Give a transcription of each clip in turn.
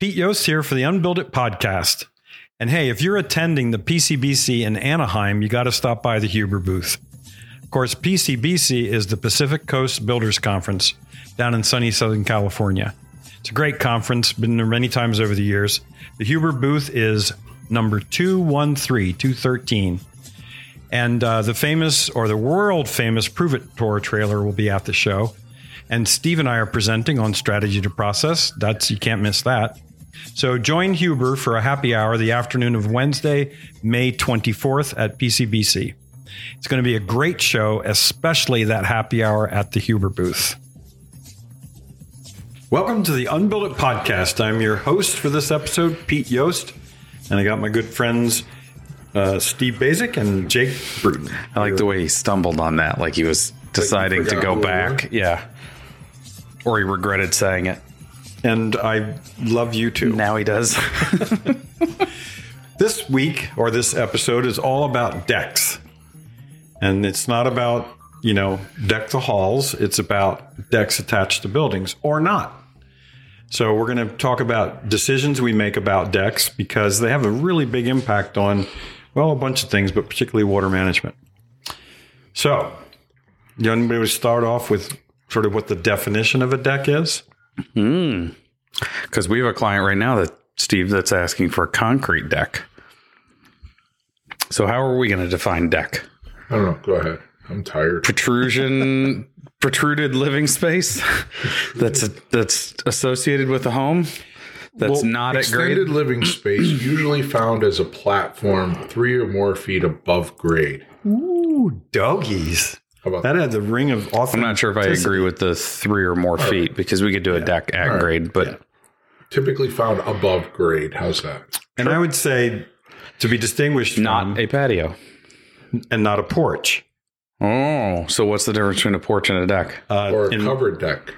Pete Yost here for the Unbuild It podcast. And hey, if you're attending the PCBC in Anaheim, you got to stop by the Huber booth. Of course, PCBC is the Pacific Coast Builders Conference down in sunny Southern California. It's a great conference, been there many times over the years. The Huber booth is number 213, 213. And uh, the famous or the world famous Prove It Tour trailer will be at the show. And Steve and I are presenting on strategy to process. That's you can't miss that. So join Huber for a happy hour the afternoon of Wednesday, May 24th at PCBC. It's going to be a great show, especially that happy hour at the Huber booth. Welcome to the Unbuild It podcast. I'm your host for this episode, Pete Yost, and I got my good friends uh, Steve Baczek and Jake Bruton. I like the way he stumbled on that, like he was deciding to go back. Yeah. Or he regretted saying it. And I love you too. Now he does. This week or this episode is all about decks. And it's not about, you know, deck the halls, it's about decks attached to buildings or not. So we're going to talk about decisions we make about decks because they have a really big impact on well, a bunch of things, but particularly water management. So, you want to start off with sort of what the definition of a deck is? Hmm. Because we have a client right now that Steve that's asking for a concrete deck. So how are we going to define deck? I don't know. Go ahead. I'm tired. Protrusion, protruded living space that's that's associated with a home that's not at grade. Extended living space, usually found as a platform three or more feet above grade. Ooh, doggies. How about That had the ring of awesome. I'm not sure if I agree with the three or more feet because we could do a deck at right. grade, but typically found above grade? How's that? And I would say to be distinguished not from a patio. and not a porch. Oh, so what's the difference between a porch and a deck? Uh, Or a in- covered deck?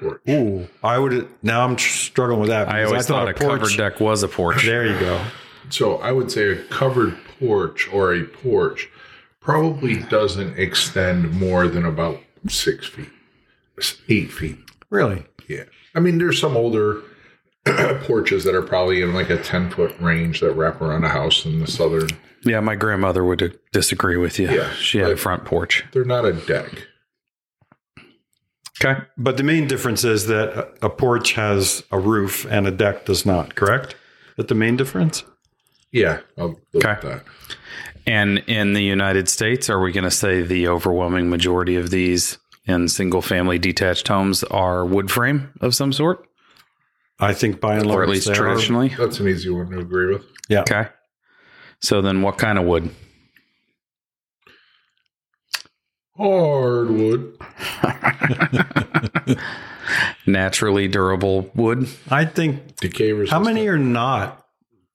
Porch. Ooh, I would now I'm struggling with that. I because always thought a covered deck was a porch. There you go. So I would say a covered porch or a porch probably doesn't extend more than about six feet, eight feet. Really? Yeah. I mean, there's some older porches that are probably in like a 10 foot range that wrap around a house in the southern. Yeah, my grandmother would disagree with you. Yeah, she had a front porch. They're not a deck. Okay. But the main difference is that a- a porch has a roof and a deck does not. Correct? Is That the main difference? Yeah. I'll go with Okay. That. And in the United States, are we going to say the overwhelming majority of these in single family detached homes are wood frame of some sort? I think by and large, Or at least they are. traditionally? That's an easy one to agree with. Yeah. Okay. So then what kind of wood? Hardwood. Naturally durable wood? I think Decay resistant. how many are not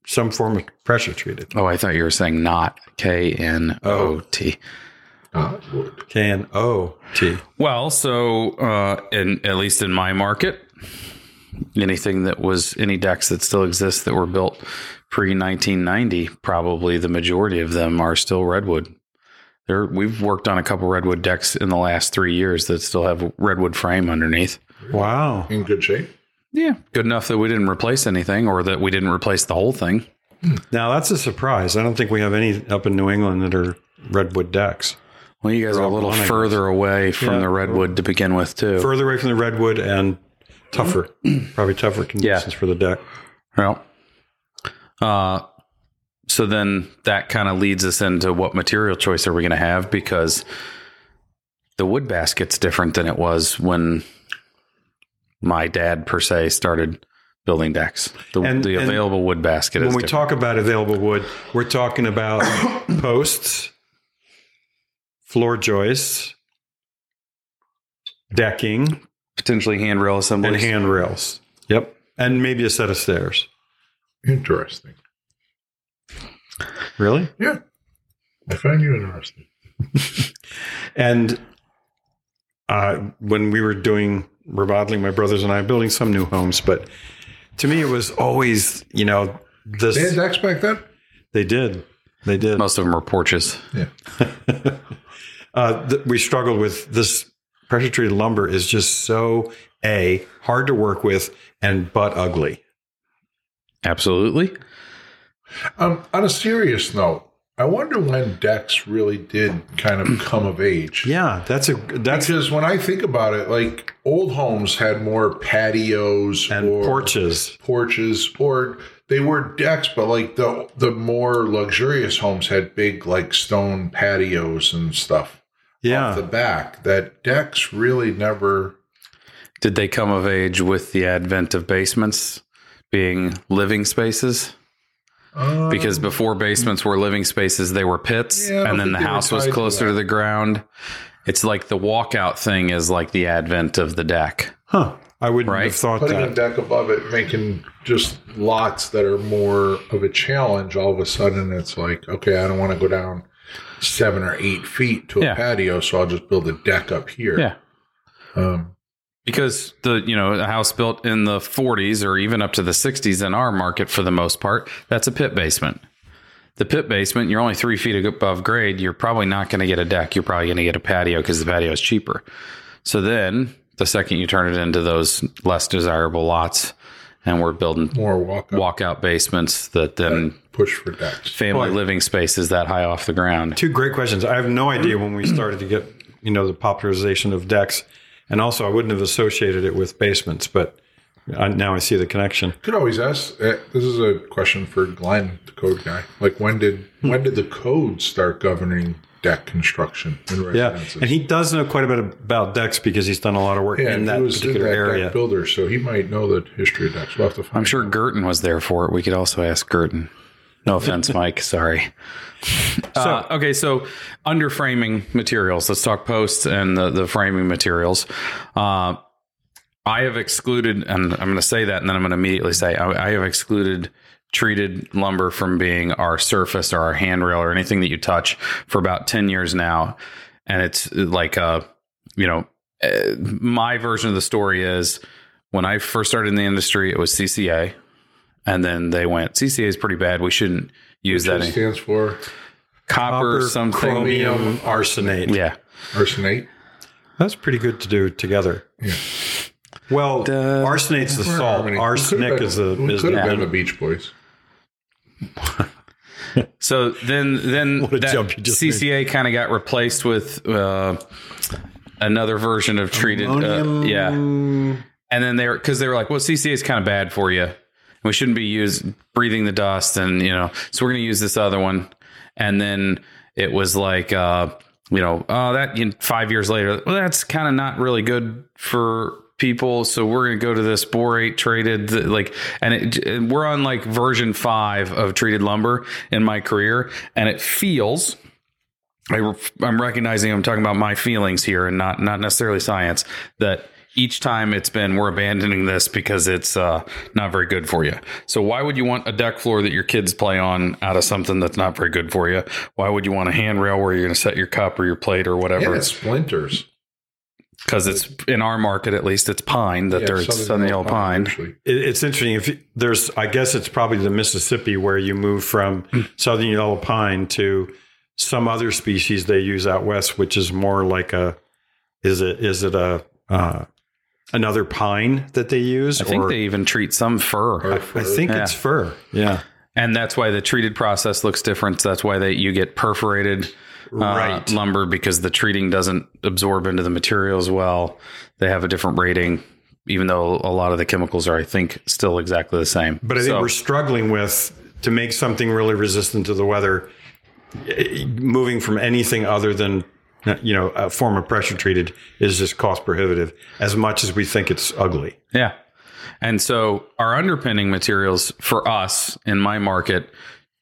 some form of pressure treated? Oh, I thought you were saying not K N O T. Not wood. K N O T. Well, so uh, in at least in my market, anything that was any decks that still exist that were built pre 1990, probably the majority of them are still redwood. There, we've worked on a couple redwood decks in the last three years that still have redwood frame underneath. Wow. In good shape. Yeah, good enough that we didn't replace anything, or that we didn't replace the whole thing. Now that's a surprise. I don't think we have any up in New England that are redwood decks. Well, you guys are a little Rock further away from Yeah. the redwood to begin with, too. Further away from the redwood and tougher, probably tougher conditions for the deck. Well, uh, so then that kind of leads us into what material choice are we going to have because the wood basket's different than it was when my dad per se started building decks. The, And- the available wood basket When is we different. talk about available wood, we're talking about posts, floor joists, decking, potentially handrail and handrails. Yep. And maybe a set of stairs. Interesting. Really? Yeah. I find you interesting. And uh, when we were doing remodeling, my brothers and I building some new homes, but to me, it was always, you know, this. They had decks back then? They did. They did. Most of them were porches. Yeah. uh, th- we struggled with this pressure treated lumber is just so a hard to work with and but ugly. Absolutely. Um, on a serious note, I wonder when decks really did kind of come of age. Yeah, that's a that's Because when I think about it, like old homes had more patios and or porches. porches, or they were decks, but like the the more luxurious homes had big like stone patios and stuff Yeah, off the back. That decks really never. Did they come of age with the advent of basements being living spaces? Uh, Because before basements were living spaces, they were pits, Yeah, and then the house was tied to closer to, the ground. It's like the walkout thing is like the advent of the deck. huh? I wouldn't Right. have thought putting a deck above it, making just lots that are more of a challenge. All of a sudden, it's like, okay, I don't want to go down seven or eight feet to a Yeah. patio, so I'll just build a deck up here. Yeah. Um, Because the you know a house built in the 40s or even up to the 60s in our market for the most part, that's a pit basement. The pit basement, you're only three feet above grade. You're probably not going to get a deck. You're probably going to get a patio because the patio is cheaper. So then, the second you turn it into those less desirable lots, and we're building more walk up, walkout basements that then push for decks. family Boy. living spaces that high off the ground. Two great questions. I have no idea when we started to get you know the popularization of decks, and also I wouldn't have associated it with basements, but I, now I see the connection. Could always ask. Uh, this is a question for Glenn, the code guy. Like, when did when did the code start governing deck construction in Yeah, and he does know quite a bit about decks because he's done a lot of work yeah, in and that he was particular in that area. deck builder, so he might know the history of decks. We'll have to find. I'm sure out. Guertin was there for it. We could also ask Guertin. No offense, Mike. Sorry. Uh, okay, so under framing materials, let's talk posts and the, the framing materials. Uh, I have excluded, and I'm going to say that, and then I'm going to immediately say I, I have excluded treated lumber from being our surface or our handrail or anything that you touch for about 10 years now. And it's like, uh, you know, uh, my version of the story is when I first started in the industry, it was CCA. And then they went, CCA is pretty bad. We shouldn't use that. It stands for Copper, Copper, something. chromium, arsenate. Yeah. arsenate. That's pretty good to do together. Yeah. Well, Duh. arsenate's the salt. Harmony. Arsenic is the we is could the have been the Beach Boys. So then, then What a that jump you just CCA kind of got replaced with uh, another version of treated. Uh, yeah. And then they were because they were like, well, CCA is kind of bad for you. We shouldn't be use breathing the dust, and you know, so we're going to use this other one. And then it was like, uh, you know, oh, that you know, five years later, well, that's kind of not really good for people. So we're going to go to this borate traded, like, and it, and we're on like version five of treated lumber in my career, and it feels. I, am recognizing I'm talking about my feelings here and not not necessarily science. That each time it's been we're abandoning this because it's uh, not very good for you. So why would you want a deck floor that your kids play on out of something that's not very good for you? Why would you want a handrail where you're going to set your cup or your plate or whatever? it splinters. Because it's in our market at least it's pine that Yeah, there's southern yellow pine. usually. It, it's interesting. If you- there's, I guess it's probably the Mississippi where you move from Hmm. southern yellow pine to some other species they use out west, which is more like a. Is it is it a uh, another pine that they use? I think or, they even treat some fir. Or I think Yeah. it's fir. Yeah, And that's why the treated process looks different. That's why they you get perforated uh, Right. lumber because the treating doesn't absorb into the material as well. They have a different rating, even though a lot of the chemicals are, I think, still exactly the same. but I think So- we're struggling with to make something really resistant to the weather. Moving from anything other than you know a form of pressure treated is just cost prohibitive. As much as we think it's ugly. Yeah. And so our underpinning materials for us in my market,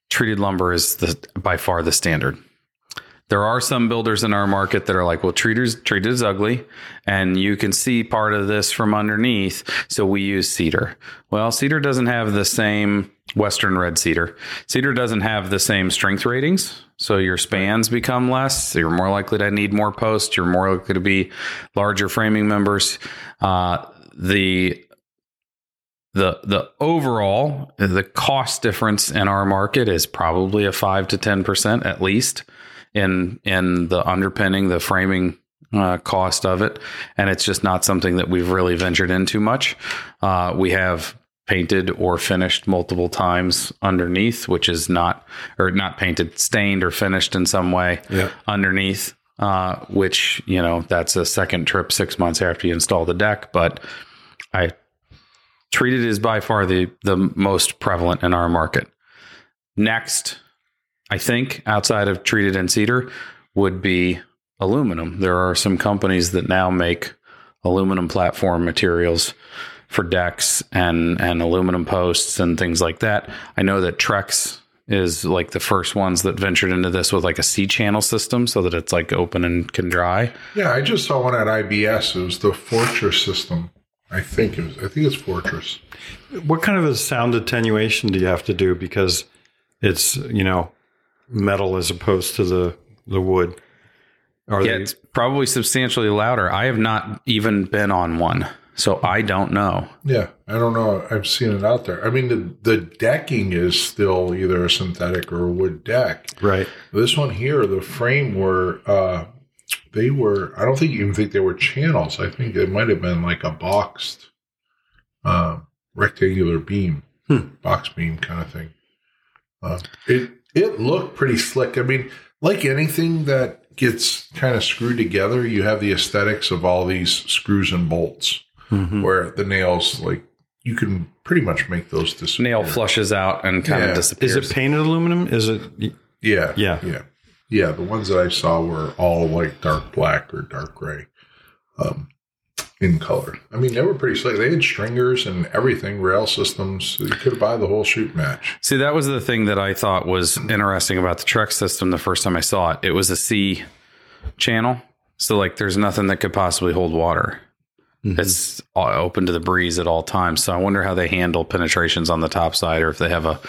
treated lumber is the by far the standard. There are some builders in our market that are like, well, treaters treated is ugly, and you can see part of this from underneath. So we use cedar. Well, cedar doesn't have the same Western red cedar. Cedar doesn't have the same strength ratings. So your spans become less. You're more likely to need more posts. You're more likely to be larger framing members. Uh, the the the overall the cost difference in our market is probably a five to ten percent at least in in the underpinning the framing uh, cost of it, and it's just not something that we've really ventured into much. Uh, we have painted or finished multiple times underneath, which is not or not painted, stained or finished in some way underneath. Uh, which you know that's a second trip six months after you install the deck, but I treated is by far the the most prevalent in our market. Next, I think outside of treated and cedar would be aluminum. There are some companies that now make aluminum platform materials for decks and and aluminum posts and things like that. I know that Trex is like the first ones that ventured into this with like a C channel system so that it's like open and can dry. Yeah, I just saw one at IBS. It was the Fortress system. I think it was. I think it's Fortress. What kind of a sound attenuation do you have to do because it's you know metal as opposed to the the wood? Are Yeah, they, it's probably substantially louder. I have not even been on one, so I don't know. Yeah, I don't know. I've seen it out there. I mean, the the decking is still either a synthetic or a wood deck. right? This one here, the frame were uh they were. I don't think you even think they were channels. I think it might have been like a boxed, uh, rectangular beam, Hmm. box beam kind of thing. Uh, it it looked pretty slick. I mean, like anything that gets kind of screwed together, you have the aesthetics of all these screws and bolts, Mhm. where the nails like you can pretty much make those disappear. Nail flushes out and kind Yeah. of disappears. Is it painted aluminum? Is it? Yeah. Yeah. Yeah. Yeah. The ones that I saw were all like dark black or dark gray um, in color. I mean, they were pretty slick. They had stringers and everything, rail systems. You could buy the whole shoot match. See, that was the thing that I thought was interesting about the Trex system the first time I saw it. It was a C channel. So, like, there's nothing that could possibly hold water. It's open to the breeze at all times. So, I wonder how they handle penetrations on the top side or if they have a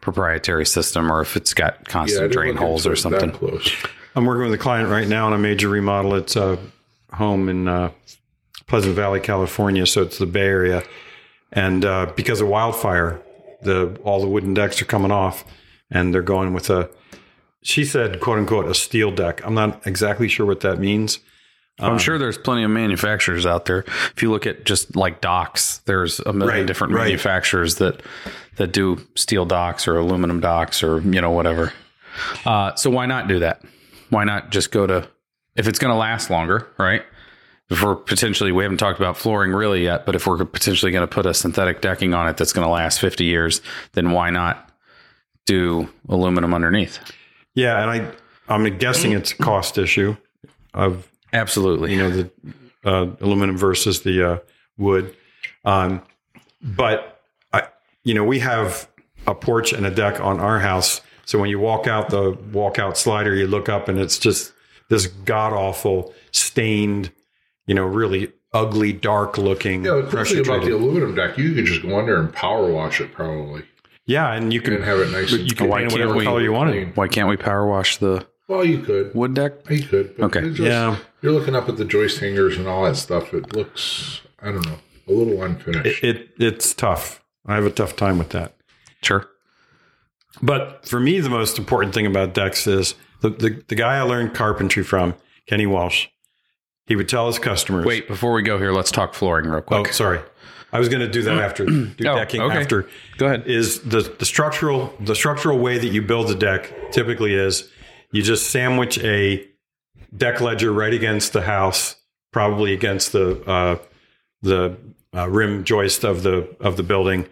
proprietary system or if it's got constant didn't drain holes or something. Close. I'm working with a client right now on a major remodel. It's a home in uh, Pleasant Valley, California, so it's the Bay Area. And uh, because of wildfire, the all the wooden decks are coming off, and they're going with a. She said, "quote unquote," a steel deck. I'm not exactly sure what that means. I'm sure there's plenty of manufacturers out there. If you look at just like docks, there's a million Right, different right. manufacturers that that do steel docks or aluminum docks or you know whatever. Uh, so why not do that? Why not just go to if it's going to last longer, right? If we're potentially we haven't talked about flooring really yet, but if we're potentially going to put a synthetic decking on it that's going to last 50 years, then why not do aluminum underneath? Yeah, and I I'm guessing it's a cost issue of Absolutely. you know the uh, aluminum versus the uh, wood. Um, but I, you know, we have a porch and a deck on our house. So when you walk out the walkout slider, you look up and it's just this god awful stained, you know, really ugly, dark looking. Yeah, the cool pressure thing about the aluminum deck, you could just go under and power wash it probably. yeah, and you can And have it nice and you can Why paint can't whatever we- color you wanted. Why can't we power wash the Well, you could. wood deck? You could. But Okay. just- Yeah. You're looking up at the joist hangers and all that stuff. It looks, I don't know, a little unfinished. It, it it's tough. I have a tough time with that. Sure. But for me, the most important thing about decks is the, the, the guy I learned carpentry from, Kenny Walsh. He would tell his customers. Wait, before we go here, let's talk flooring real quick. Oh, sorry. I was going to do that after do Oh, decking okay. after. Go ahead. Is the the structural the structural way that you build a deck typically is you just sandwich a deck ledger right against the house, probably against the uh, the uh, rim joist of the of the building,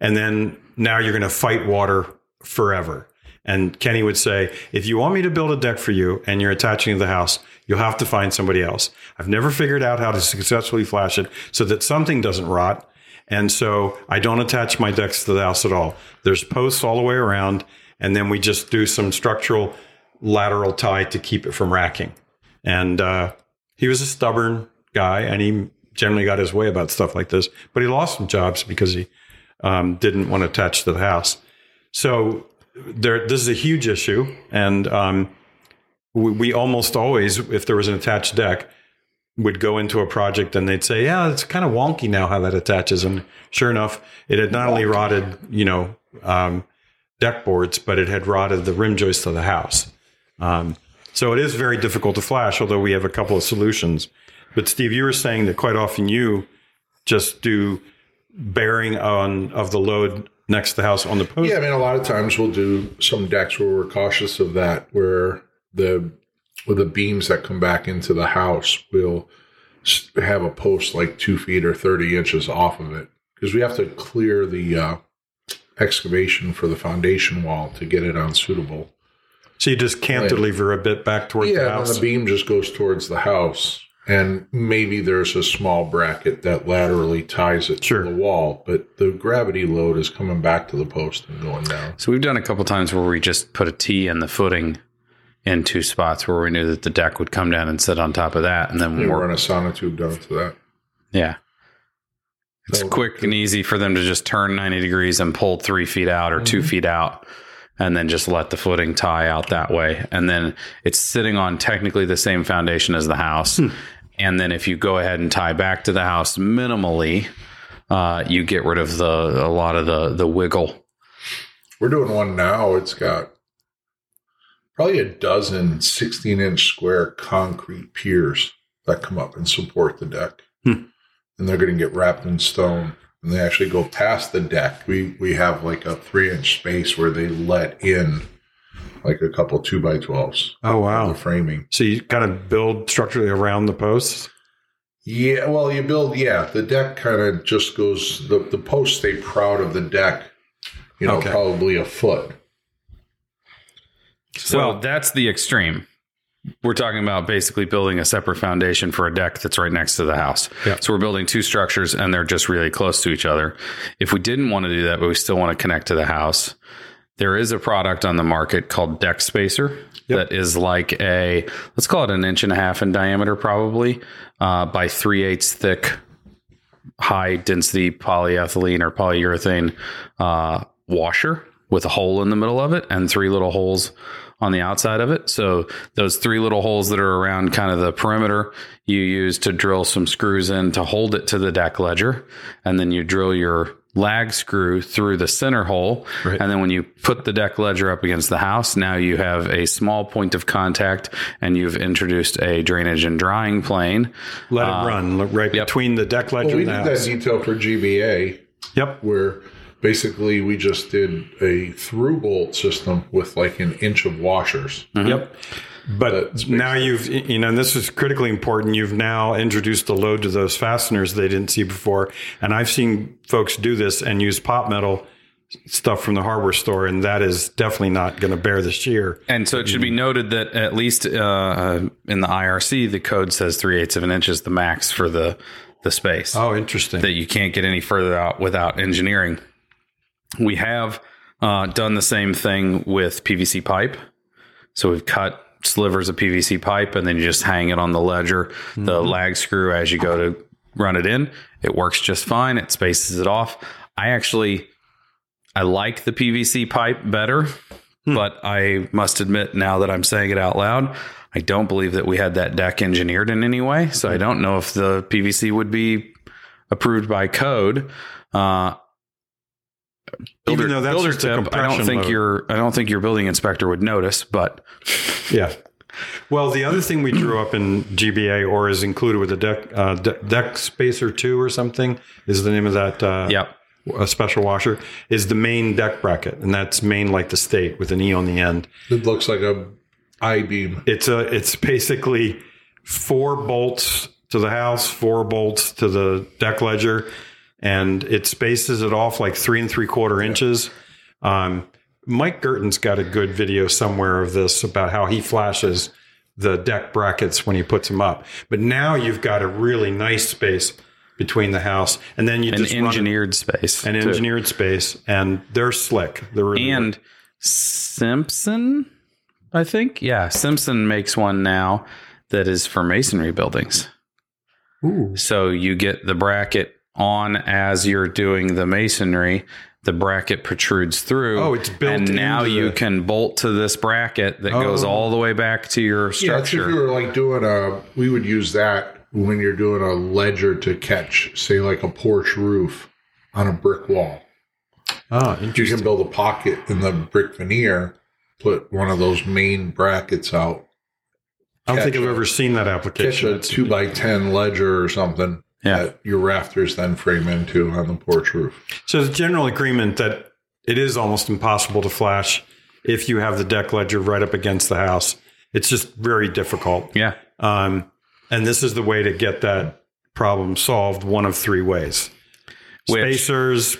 and then now you're going to fight water forever. And Kenny would say, if you want me to build a deck for you and you're attaching to the house, you'll have to find somebody else. I've never figured out how to successfully flash it so that something doesn't rot. And so I don't attach my decks to the house at all. There's posts all the way around, and then we just do some structural lateral tie to keep it from racking. And uh, he was a stubborn guy, and he generally got his way about stuff like this. But he lost some jobs because he um, didn't want to attach to the house. So there, this is a huge issue, and um, we, we almost always, if there was an attached deck, would go into a project and they'd say, "Yeah, it's kind of wonky now how that attaches." And sure enough, it had not only rotted, you know, um, deck boards, but it had rotted the rim joist of the house. Um, so it is very difficult to flash, although we have a couple of solutions. But Steve, you were saying that quite often you just do bearing on of the load next to the house on the post? Yeah, I mean, a lot of times we'll do some decks where we're cautious of that, where the with the beams that come back into the house, we'll have a post like two feet or thirty inches off of it because we have to clear the uh, excavation for the foundation wall to get it unsuitable. So you just cantilever a bit back towards the Yeah, and house. the beam just goes towards the house. And maybe there's a small bracket that laterally ties it Sure. to the wall, but the gravity load is coming back to the post and going down. So we've done a couple times where we just put a T in the footing in two spots where we knew that the deck would come down and sit on top of that, and then We we're run a sonotube down to that. yeah. It's So- quick and easy for them to just turn 90 degrees and pull three feet out or 2 feet out and then just let the footing tie out that way. And then it's sitting on technically the same foundation as the house. And then if you go ahead and tie back to the house minimally, uh, you get rid of the a lot of the the wiggle. We're doing one now. It's got probably a dozen 16 inch square concrete piers that come up and support the deck. Hmm. And they're going to get wrapped in stone. And they actually go past the deck. We we have like a three inch space where they let in like a couple two by twelves. oh The wow! framing. So you kind of build structurally around the posts. Yeah, well, you build. Yeah, the deck kind of just goes. The the posts stay proud of the deck. You know, Okay. probably a foot. So Well- that's the extreme. We're talking about basically building a separate foundation for a deck that's right next to the house. Yeah. So we're building two structures and they're just really close to each other. If we didn't want to do that, but we still want to connect to the house, there is a product on the market called Deck Spacer Yep. that is like a, let's call it an inch and a half in diameter, probably uh, by three eighths thick, high density polyethylene or polyurethane uh, washer with a hole in the middle of it and three little holes on the outside of it. So those three little holes that are around kind of the perimeter, you use to drill some screws in to hold it to the deck ledger, and then you drill your lag screw through the center hole. Right. And then when you put the deck ledger up against the house, now you have a small point of contact and you've introduced a drainage and drying plane. Let it uh, run right yep. between the deck ledger Well, we and the did that detail for GBA Yep. where basically we just did a through bolt system with like an inch of washers. Yep. But now you've, you know, and this is critically important. You've now introduced the load to those fasteners they didn't see before. And I've seen folks do this and use pop metal stuff from the hardware store, and that is definitely not going to bear the shear. And so it should be noted that at least uh, in the IRC, the code says three eighths of an inch is the max for the the space. Oh, interesting. that you can't get any further out without engineering. We have uh, done the same thing with PVC pipe. So we've cut slivers of PVC pipe and then you just hang it on the ledger, the lag screw as you go to run it in. It works just fine. It spaces it off. I actually I like the PVC pipe better, but I must admit now that I'm saying it out loud, I don't believe that we had that deck engineered in any way. So I don't know if the PVC would be approved by code. Uh, Even though that's builder just a tip, I don't think load. your I don't think your building inspector would notice, but Yeah. Well, the other thing we drew up in GBA or is included with the deck uh, de- deck spacer two or something is the name of that uh, yep. a special washer is the Maine deck bracket, and that's Maine like the state with an e on the end. It looks like a I beam. It's a it's basically four bolts to the house, four bolts to the deck ledger, and it spaces it off like three and three quarter inches. Um, Mike Guertin's got a good video somewhere of this about how he flashes the deck brackets when he puts them up. But now you've got a really nice space between the house, and then you An just engineered space. an too. engineered space, and they're slick. They're really and Simpson, I think. Yeah, Simpson makes one now that is for masonry buildings. Ooh. So you get the bracket on as you're doing the masonry. The bracket protrudes through. Oh, it's built And now into you the- can bolt to this bracket that goes Oh. all the way back to your structure. Yeah, if you were like doing a, we would use that when you're doing a ledger to catch, say, like a porch roof on a brick wall. Ah, You can build a pocket in the brick veneer, put one of those Maine brackets out, I don't think catch I've ever seen that application. catch application. a two by ten ledger or something, Yeah. that your rafters then frame into on the porch roof. So the general agreement that it is almost impossible to flash if you have the deck ledger right up against the house. It's just very difficult. Yeah. Um, and this is the way to get that problem solved one of three ways Which- spacers,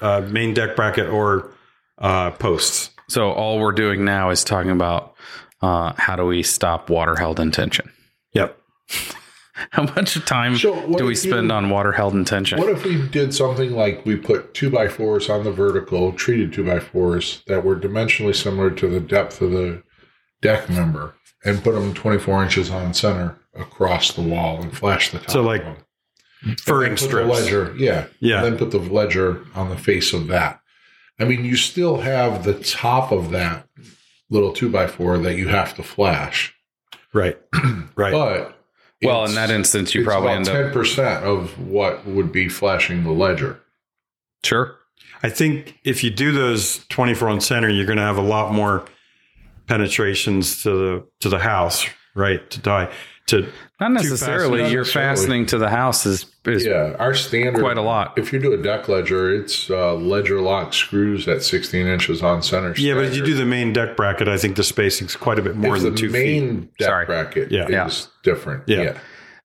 uh, Maine deck bracket, or uh, posts. So all we're doing now is talking about uh, how do we stop water held in tension. Yep. How much time So do we if you- spend on water held in tension? What if we did something like we put two by fours on the vertical, treated two by fours that were dimensionally similar to the depth of the deck member, and put them 24 inches on center across the wall and flash the top. So, like. Furring And the strips. ledger, yeah, Yeah. And then put the ledger on the face of that. I mean, you still have the top of that little two by four that you have to flash, Right. right. but well, in that instance, you it's probably about end up. ten percent of what would be flashing the ledger. Sure. I think if you do those 24 on center, you're going to have a lot more penetrations to the to the house, right? To die to Not necessarily. Not You're necessarily. fastening to the house is, is Yeah, our standard quite a lot. If you do a deck ledger, it's uh, ledger lock screws at 16 inches on center. yeah, but if you do the Maine deck bracket, I think the spacing's quite a bit more if than the two feet. deck Sorry. bracket Yeah. is Yeah. different. Yeah. Yeah.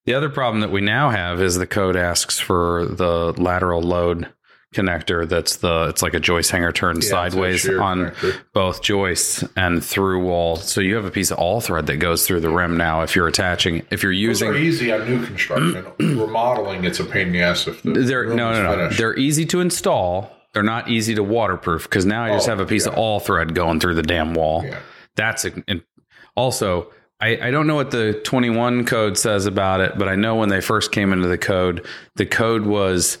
The other problem that we now have is the code asks for the lateral load connector. That's the it's like a joist hanger turned a sideways on connector. both joists and through wall. So you have a piece of all thread that goes through the rim now. If you're attaching, if you're Those are using, easy on new construction. Remodeling, it's a pain in the ass if the they're no no no. finished. They're easy to install. They're not easy to waterproof because now I just Oh, have a piece of all thread going through the damn wall. Yeah. That's a, and also I, I don't know what the 21 code says about it, but I know when they first came into the code, the code was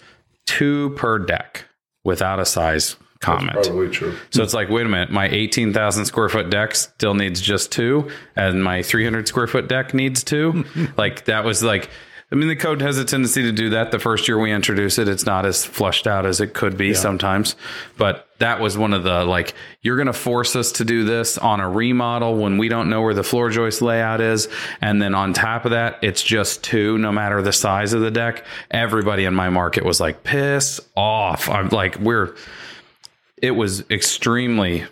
two per deck without a size comment. Probably true. So it's like, wait a minute, my 18,000 square foot deck still needs just two, and my 300 square foot deck needs two. like that was like, I mean, the code has a tendency to do that. The first year we introduce it, it's not as flushed out as it could be sometimes. But that was one of the like, you're going to force us to do this on a remodel when we don't know where the floor joist layout is. And then on top of that, it's just two, no matter the size of the deck. Everybody in my market was like, piss off. I'm like, we're, it was extremely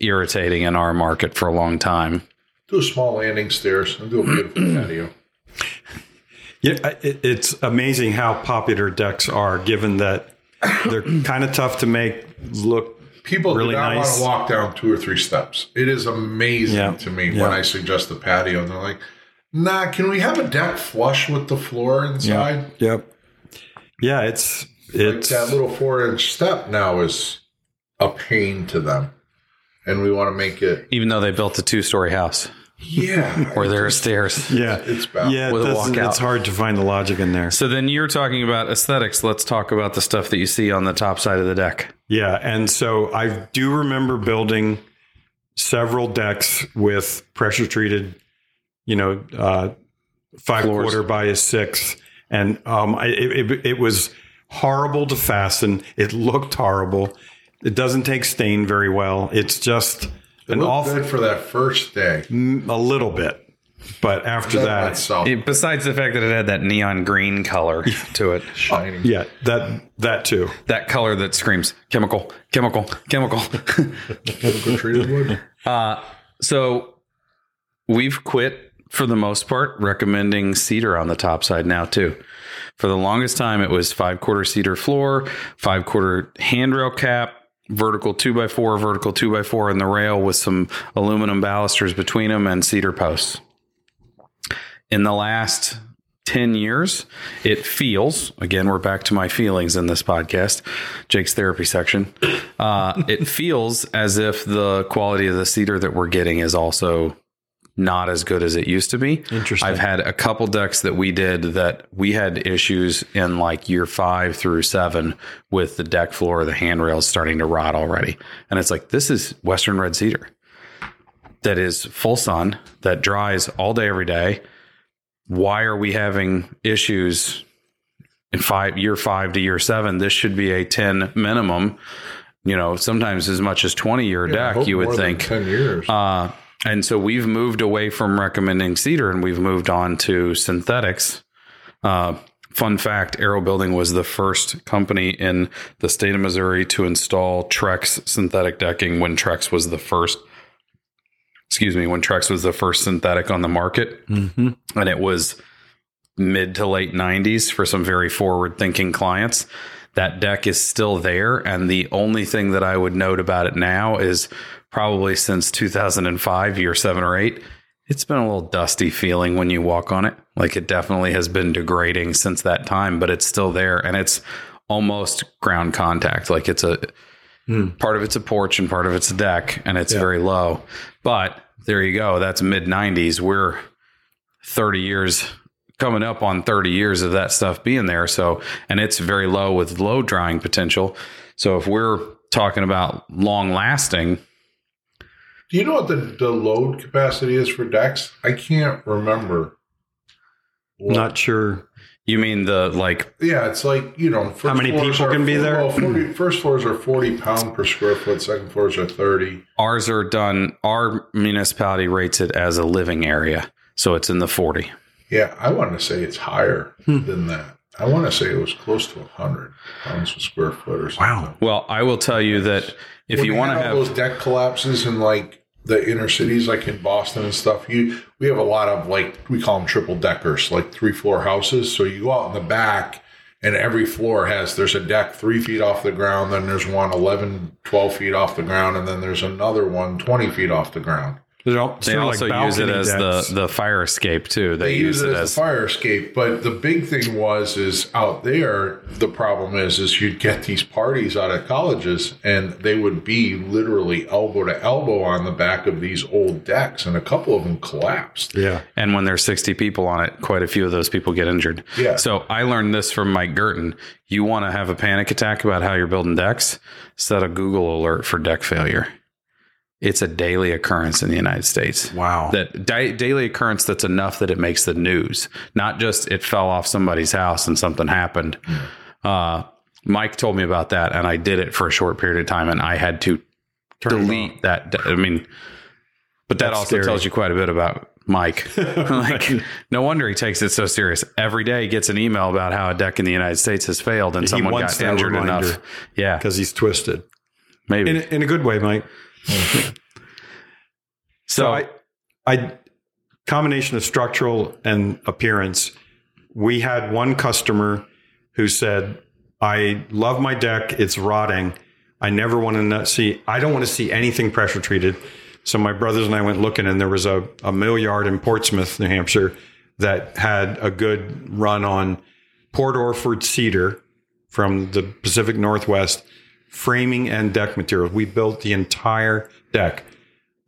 irritating in our market for a long time. Do a small landing stairs and do a beautiful patio. Yeah, it, it's amazing how popular decks are, given that they're kind of tough to make look. People Really do not nice. want to walk down two or three steps. It is amazing Yeah. to me Yeah. when I suggest the patio and they're like, nah, can we have a deck flush with the floor inside? Yep. Yeah, it's Like it's that little four inch step now is a pain to them. And we want to make it, Even though they built a two story house yeah. or there are stairs. yeah, It's bad. yeah. It With a walkout. it's hard to find the logic in there. So then you're talking about aesthetics. Let's talk about the stuff that you see on the top side of the deck. Yeah, and so I do remember building several decks with pressure treated, you know, uh, five Floors. quarter by a six, and um, I, it, it, it was horrible to fasten. It looked horrible. It doesn't take stain very well. It's just It an looked awful good for that first day. Mm, a little bit, but after That that, itself Besides the fact that it had that neon green color to it, shining. yeah, that that too. that color that screams chemical, chemical, chemical. Chemical treated wood. Uh, so we've quit for the most part recommending cedar on the top side now too. For the longest time, it was five quarter cedar floor, five quarter handrail cap, vertical two by four, vertical two by four in the rail with some aluminum balusters between them and cedar posts. In the last 10 years, it feels, again, we're back to my feelings in this podcast, Jake's therapy section. Uh, it feels as if the quality of the cedar that we're getting is also not as good as it used to be. Interesting. I've had a couple decks that we did that we had issues in like year five through seven with the deck floor, the handrails starting to rot already. And it's like, this is Western red cedar that is full sun, that dries all day, every day. Why are we having issues in five year five to year seven? This should be a 10 minimum, you know, sometimes as much as 20 year I deck, you would think. ten years. Uh, and so we've moved away from recommending cedar and we've moved on to synthetics. Uh, Fun fact Aero Building was the first company in the state of Missouri to install Trex synthetic decking when Trex was the first, excuse me, when Trex was the first synthetic on the market. Mm-hmm. And it was mid to late 90s for some very forward thinking clients. That deck is still there. And the only thing that I would note about it now is probably since 2005, year seven or eight, it's been a little dusty feeling when you walk on it. Like it definitely has been degrading since that time, but it's still there and it's almost ground contact. Like it's a hmm. part of it's a porch and part of it's a deck and it's very low. But there you go. That's mid 90s. We're 30 years coming up on 30 years of that stuff being there. So, and it's very low with low drying potential. So if we're talking about long lasting, Do you know what the, the load capacity is for decks? I can't remember. what- Not sure. you mean the like Yeah, it's like you know. First many people are can be four- there? Well, 40, first floors are forty pound per square foot. Second floors are thirty. ours are done, our municipality rates it as a living area. So it's in the 40. Yeah, I want to say it's higher Hmm. than that. I want to say it was close to hundred pounds per square foot or something. Wow. Well, I will tell you that if When you want to have those deck collapses in like the inner cities, like in Boston and stuff, you we have a lot of like we call them triple deckers, like three floor houses. So you go out in the back, and every floor has there's a deck three feet off the ground, then there's one 11, 12 feet off the ground, and then there's another one 20 feet off the ground. They're all- They sort of also like use it as decks. the the fire escape too. They, They use it as, as a fire escape, but the big thing was is out there. The problem is is you'd get these parties out of colleges, and they would be literally elbow to elbow on the back of these old decks, and a couple of them collapsed. yeah. and when there's 60 people on it, quite a few of those people get injured. Yeah. So I learned this from Mike Guertin. You want to have a panic attack about how you're building decks? Set a Google alert for deck failure. It's a daily occurrence in the United States. Wow. That daily occurrence that's enough that it makes the news, not just it fell off somebody's house and something happened. Uh, Mike told me about that, and I did it for a short period of time, and I had to Turn delete that. I mean, but that That's also scary. tells you quite a bit about Mike. like, no wonder he takes it so serious. Every day he gets an email about how a deck in the United States has failed and He someone got injured reminder. enough. Yeah, because he's twisted maybe. in in a good way, Mike. so, So I, I combination of structural and appearance. We had one customer who said, "I love my deck. It's rotting. I never want to see. I don't want to see anything pressure treated." So my brothers and I went looking, and there was a, a mill yard in Portsmouth, New Hampshire, that had a good run on Port Orford cedar from the Pacific Northwest, framing and deck materials. We built the entire deck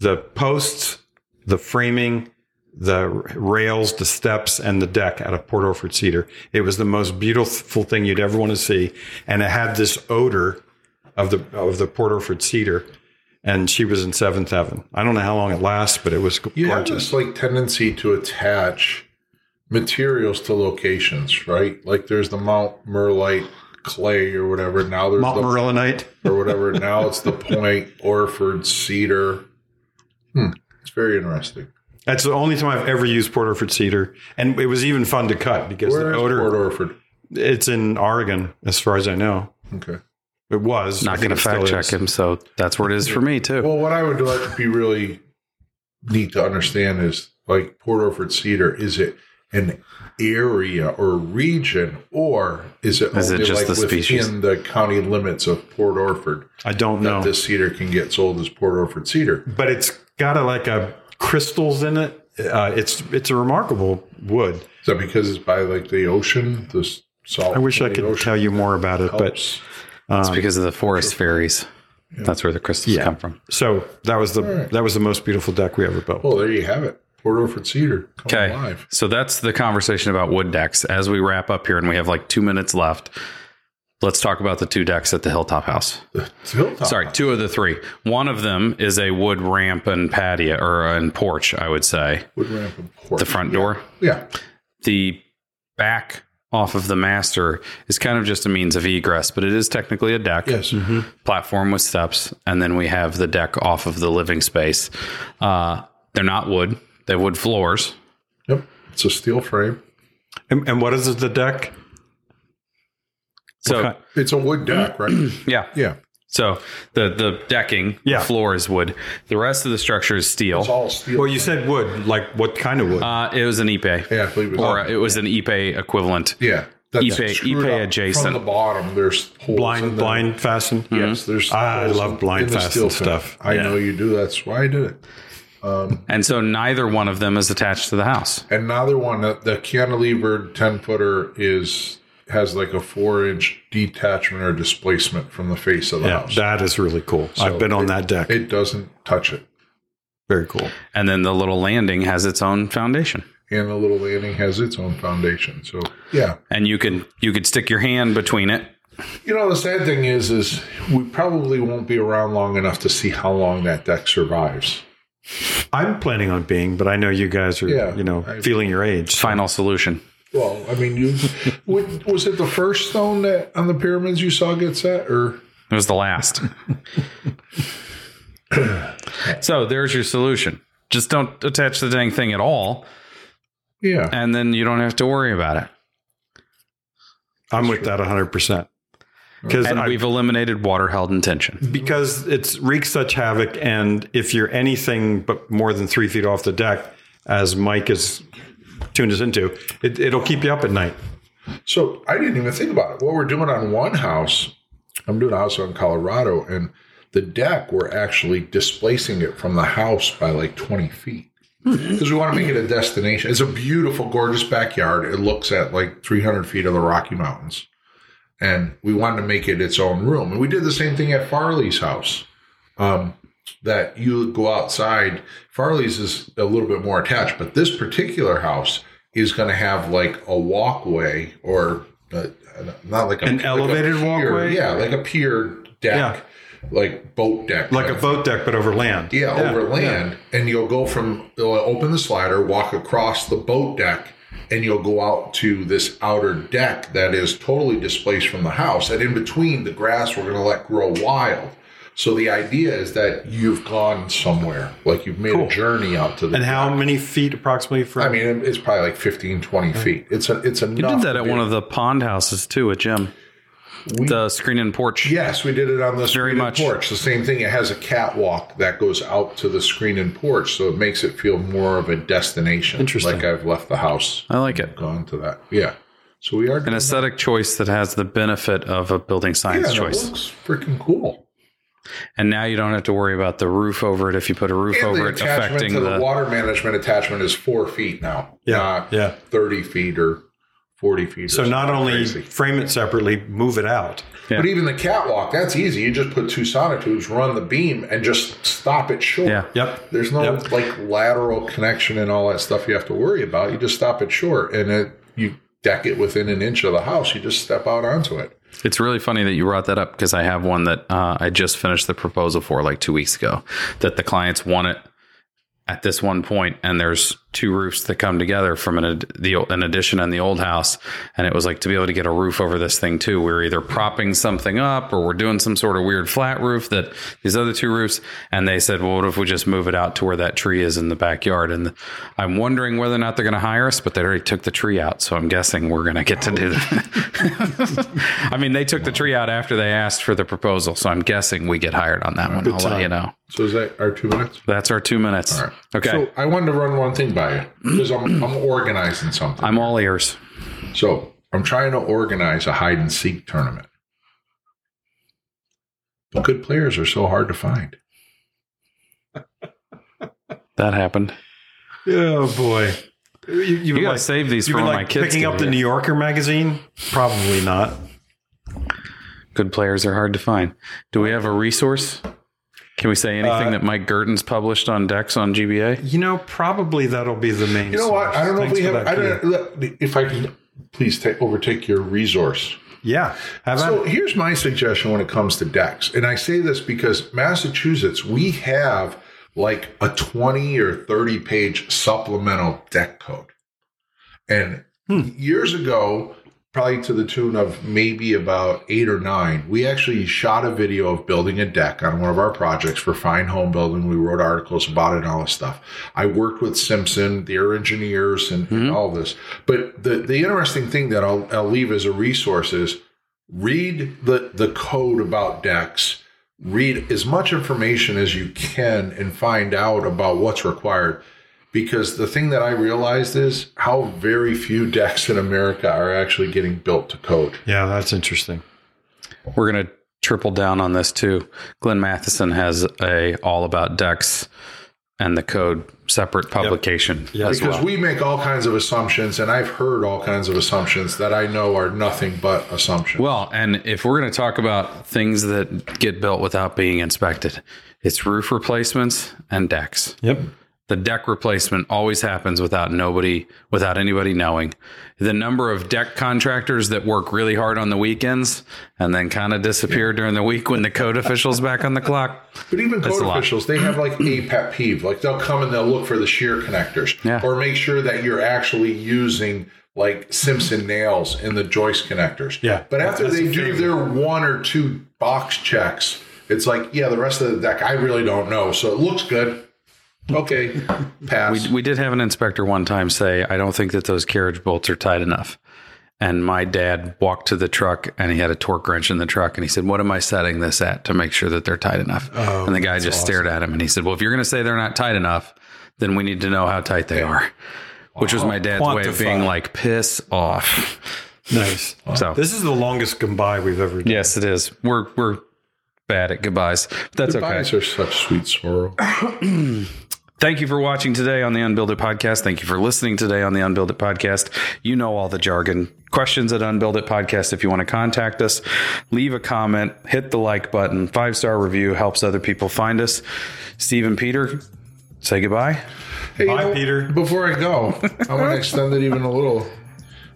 the posts, the framing, the rails, the steps, and the deck out of Port Orford cedar. It was the most beautiful thing you'd ever want to see, and it had this odor of the of the Port Orford cedar. And she was in seventh heaven. I don't know how long it lasts, but it was You have gorgeous. this like tendency to attach materials to locations, right? Like there's the Mount Merlite clay or whatever. Now there's Mount the Marillanite. or whatever. now it's the Port Orford cedar. Hmm. It's very interesting. That's the only time I've ever used Port Orford cedar, and it was even fun to cut because Where the odor. Port Orford? It's in Oregon, as far as I know. Okay. It was not going to fact check is. him. So that's where it is for me too. Well, what I would like to be really neat to understand is like Port Orford cedar. Is it an area or region, or is it Is it only just like the within species? the county limits of Port Orford I don't that know, this cedar can get sold as Port Orford cedar? but it's got a, like a crystals in it. Uh, it's it's a remarkable wood. Is that because it's by like the ocean? The s- salt. I wish I could tell you more about it, but helps? it's because of the forest fairies. That's where the crystals Yeah. come from. so that was the right. that was the most beautiful deck we ever built. well, there you have it. Port Orford cedar. Okay. alive. So that's the conversation about wood decks. As we wrap up here and we have like two minutes left, let's talk about the two decks at the Hilltop House. It's Hilltop. Sorry, two of the three. One of them is a wood ramp and patio or and porch, I would say. Wood ramp and porch. The front door. Yeah. The back off of the master is kind of just a means of egress, but it is technically a deck. Yes. Platform with steps, and then we have the deck off of the living space. Uh, they're not wood; they have wood floors. Yep. It's a steel frame. And, and what is it, the deck? So kind- It's a wood deck, right? yeah, yeah. so the the decking, Yeah. the floor is wood. The rest of the structure is steel. It's all steel. Well, you said wood. Like what kind of wood? Uh, it was an Ipe, yeah, I believe it was. or it was an Ipe equivalent. yeah. That's Ipe- screwed Ipe adjacent. From the bottom, there's holes blind, in blind fasten. Yes, there's. I holes love blind fasten stuff. I Yeah. know you do. That's why I did it. Um, and so neither one of them is attached to the house. And another one, the, the cantilevered ten footer is has like a four inch detachment or displacement from the face of the Yeah, house. that is really cool. So I've been on it- that deck. It doesn't touch it, Very cool. And then the little landing has its own foundation. and the little landing has its own foundation. So yeah, And you can you could stick your hand between it. you know the sad thing is, is we probably won't be around long enough to see how long that deck survives. I'm planning on being, but I know you guys are, Yeah, you know, I- feeling your age. Final solution. Well, I mean, you what, was it the first stone that on the pyramids you saw get set, or It was the last. so there's your solution. Just don't attach the dang thing at all, yeah, and then you don't have to worry about it. I'm with that 100%. Because And I, we've eliminated water held in tension. because it's wreaks such havoc, and if you're anything but more than three feet off the deck, as Mike has tuned us into, it, it'll keep you up at night. So I didn't even think about it. What we're doing on one house, I'm doing a house on Colorado, and the deck, we're actually displacing it from the house by like 20 feet. Hmm. Because we want to make it a destination. It's a beautiful, gorgeous backyard. It looks at like 300 feet of the Rocky Mountains. And we wanted to make it its own room. And we did the same thing at Farley's house. Um, that you go outside. Farley's is a little bit more attached, but this particular house is going to have like a walkway or uh, not like a, An like a elevated pier. walkway? Yeah, like a pier deck, like boat deck, Like a boat deck, but over land. yeah, over land, and you'll go from you'll open the slider, walk across the boat deck, and you'll go out to this outer deck that is totally displaced from the house. And in between, the grass we're going to let grow wild. So the idea is that you've gone somewhere, like you've made Cool. a journey out to the. And how many feet approximately from? I mean, it's probably like 15, 20 feet. It's a, it's enough. You did that at be- one of the pond houses too at Jim. We- The screen and porch. Yes, we did it on the Very screen and much. porch. The same thing. It has a catwalk that goes out to the screen and porch, so it makes it feel more of a destination. Interesting. Like I've left the house, I like it. gone to that. Yeah. So we are An aesthetic choice that has the benefit of a building science and it choice. looks freaking cool. And now you don't have to worry about the roof over it if you put a roof And over it affecting the, the. water management attachment is four feet now. Yeah, Not yeah. thirty feet or forty feet. so not only crazy. frame it separately, move it out. Yeah. But even the catwalk, that's easy. You just put two sonotubes, run the beam, and just stop it short. Yeah. Yep. There's no Yep. like lateral connection and all that stuff you have to worry about. You just stop it short, and it you deck it within an inch of the house. You just step out onto it. It's really funny that you brought that up because I have one that uh, I just finished the proposal for like two weeks ago. That the clients want it at this one point, and there's two roofs that come together from an, ad- the an addition and the old house, and it was like to be able to get a roof over this thing too. We're either propping something up or we're doing some sort of weird flat roof that these other two roofs. And they said, well, what if we just move it out to where that tree is in the backyard? And I'm wondering whether or not they're going to hire us, but they already took the tree out, so I'm guessing we're going to get to do that. I mean, they took the tree out after they asked for the proposal, so I'm guessing we get hired on that one. I'll let you know. So is that our two minutes? That's our two minutes. All right. Okay. So I wanted to run one thing by you because I'm I'm organizing something. I'm all ears. So I'm trying to organize a hide and seek tournament. But good players are so hard to find. That happened. Oh boy. You, you, You gotta save these You've for been when like my kids picking get up the here. New Yorker magazine? Probably not. Good players are hard to find. Do we have a resource? Can we say anything Uh, that Mike Guertin's published on decks on GBA? You know, probably that'll be the main. You know what? I don't know Thanks if we have. I don't. If I can, please take overtake your resource. Yeah. Have So I? here's my suggestion when it comes to decks. And I say this because Massachusetts, we have like a 20 or 30 page supplemental deck code. And years ago, probably to the tune of maybe about eight or nine, we actually shot a video of building a deck on one of our projects for Fine Homebuilding. We wrote articles about it and all this stuff. I worked with Simpson, their engineers, and, and mm-hmm. all this. But the, the interesting thing that I'll, I'll leave as a resource is read the the code about decks read as much information as you can and find out about what's required because the thing that i realized is how very few decks in america are actually getting built to code Yeah, that's interesting. We're going to triple down on this too. Glenn Mathewson has a all about decks and the code separate publication Yep. as because well. we make all kinds of assumptions and i've heard all kinds of assumptions that i know are nothing but assumptions Well, and if we're going to talk about things that get built without being inspected, it's roof replacements and decks. Yep. The deck replacement always happens without nobody, without anybody knowing. The number of deck contractors that work really hard on the weekends and then kind of disappear during the week when the code official's back on the clock. But even code officials, they have like a pet peeve. Like they'll come and they'll look for the shear connectors Yeah. or make sure that you're actually using like Simpson nails in the joist connectors. Yeah. But after That's they do favorite. their one or two box checks, it's like, yeah, the rest of the deck, I really don't know. So it looks good. Okay, pass. We did have an inspector one time say, I don't think that those carriage bolts are tight enough. And my dad walked to the truck and he had a torque wrench in the truck and he said, What am I setting this at to make sure that they're tight enough? Oh, and the guy just stared at him and he said, Well, if you're going to say they're not tight enough, then we need to know how tight they are. Which was my dad's way of being like, piss off. Nice. So, This is the longest goodbye we've ever done. yes, it is. We're, we're bad at goodbyes. But that's okay. Goodbyes are such sweet sorrow. Thank you for watching today on the Unbuild It Podcast. Thank you for listening today on the Unbuild It Podcast. You know all the jargon. Questions at Unbuild It Podcast. If you want to contact us, leave a comment, hit the like button. Five star review helps other people find us. Steve and Peter, say goodbye. Hey, Bye, Peter. Before I go, I want to extend it even a little.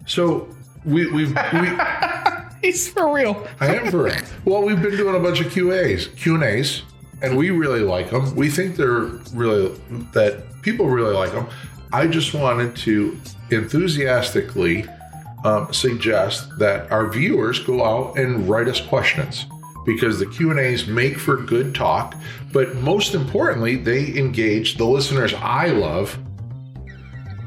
So we we've we. He's for real. I am for it. Well, we've been doing a bunch of QAs, Q and A's, and we really like them. We think they're really that people really like them. I just wanted to enthusiastically um, suggest that our viewers go out and write us questions because the Q and A's make for good talk, but most importantly, they engage the listeners I love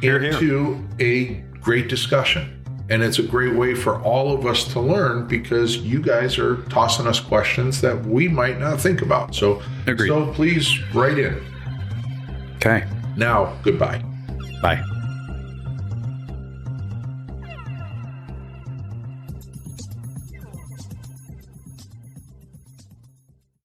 hear. into a great discussion. And it's a great way for all of us to learn because you guys are tossing us questions that we might not think about. So, Agreed. so please write in. Okay. Now, goodbye. Bye.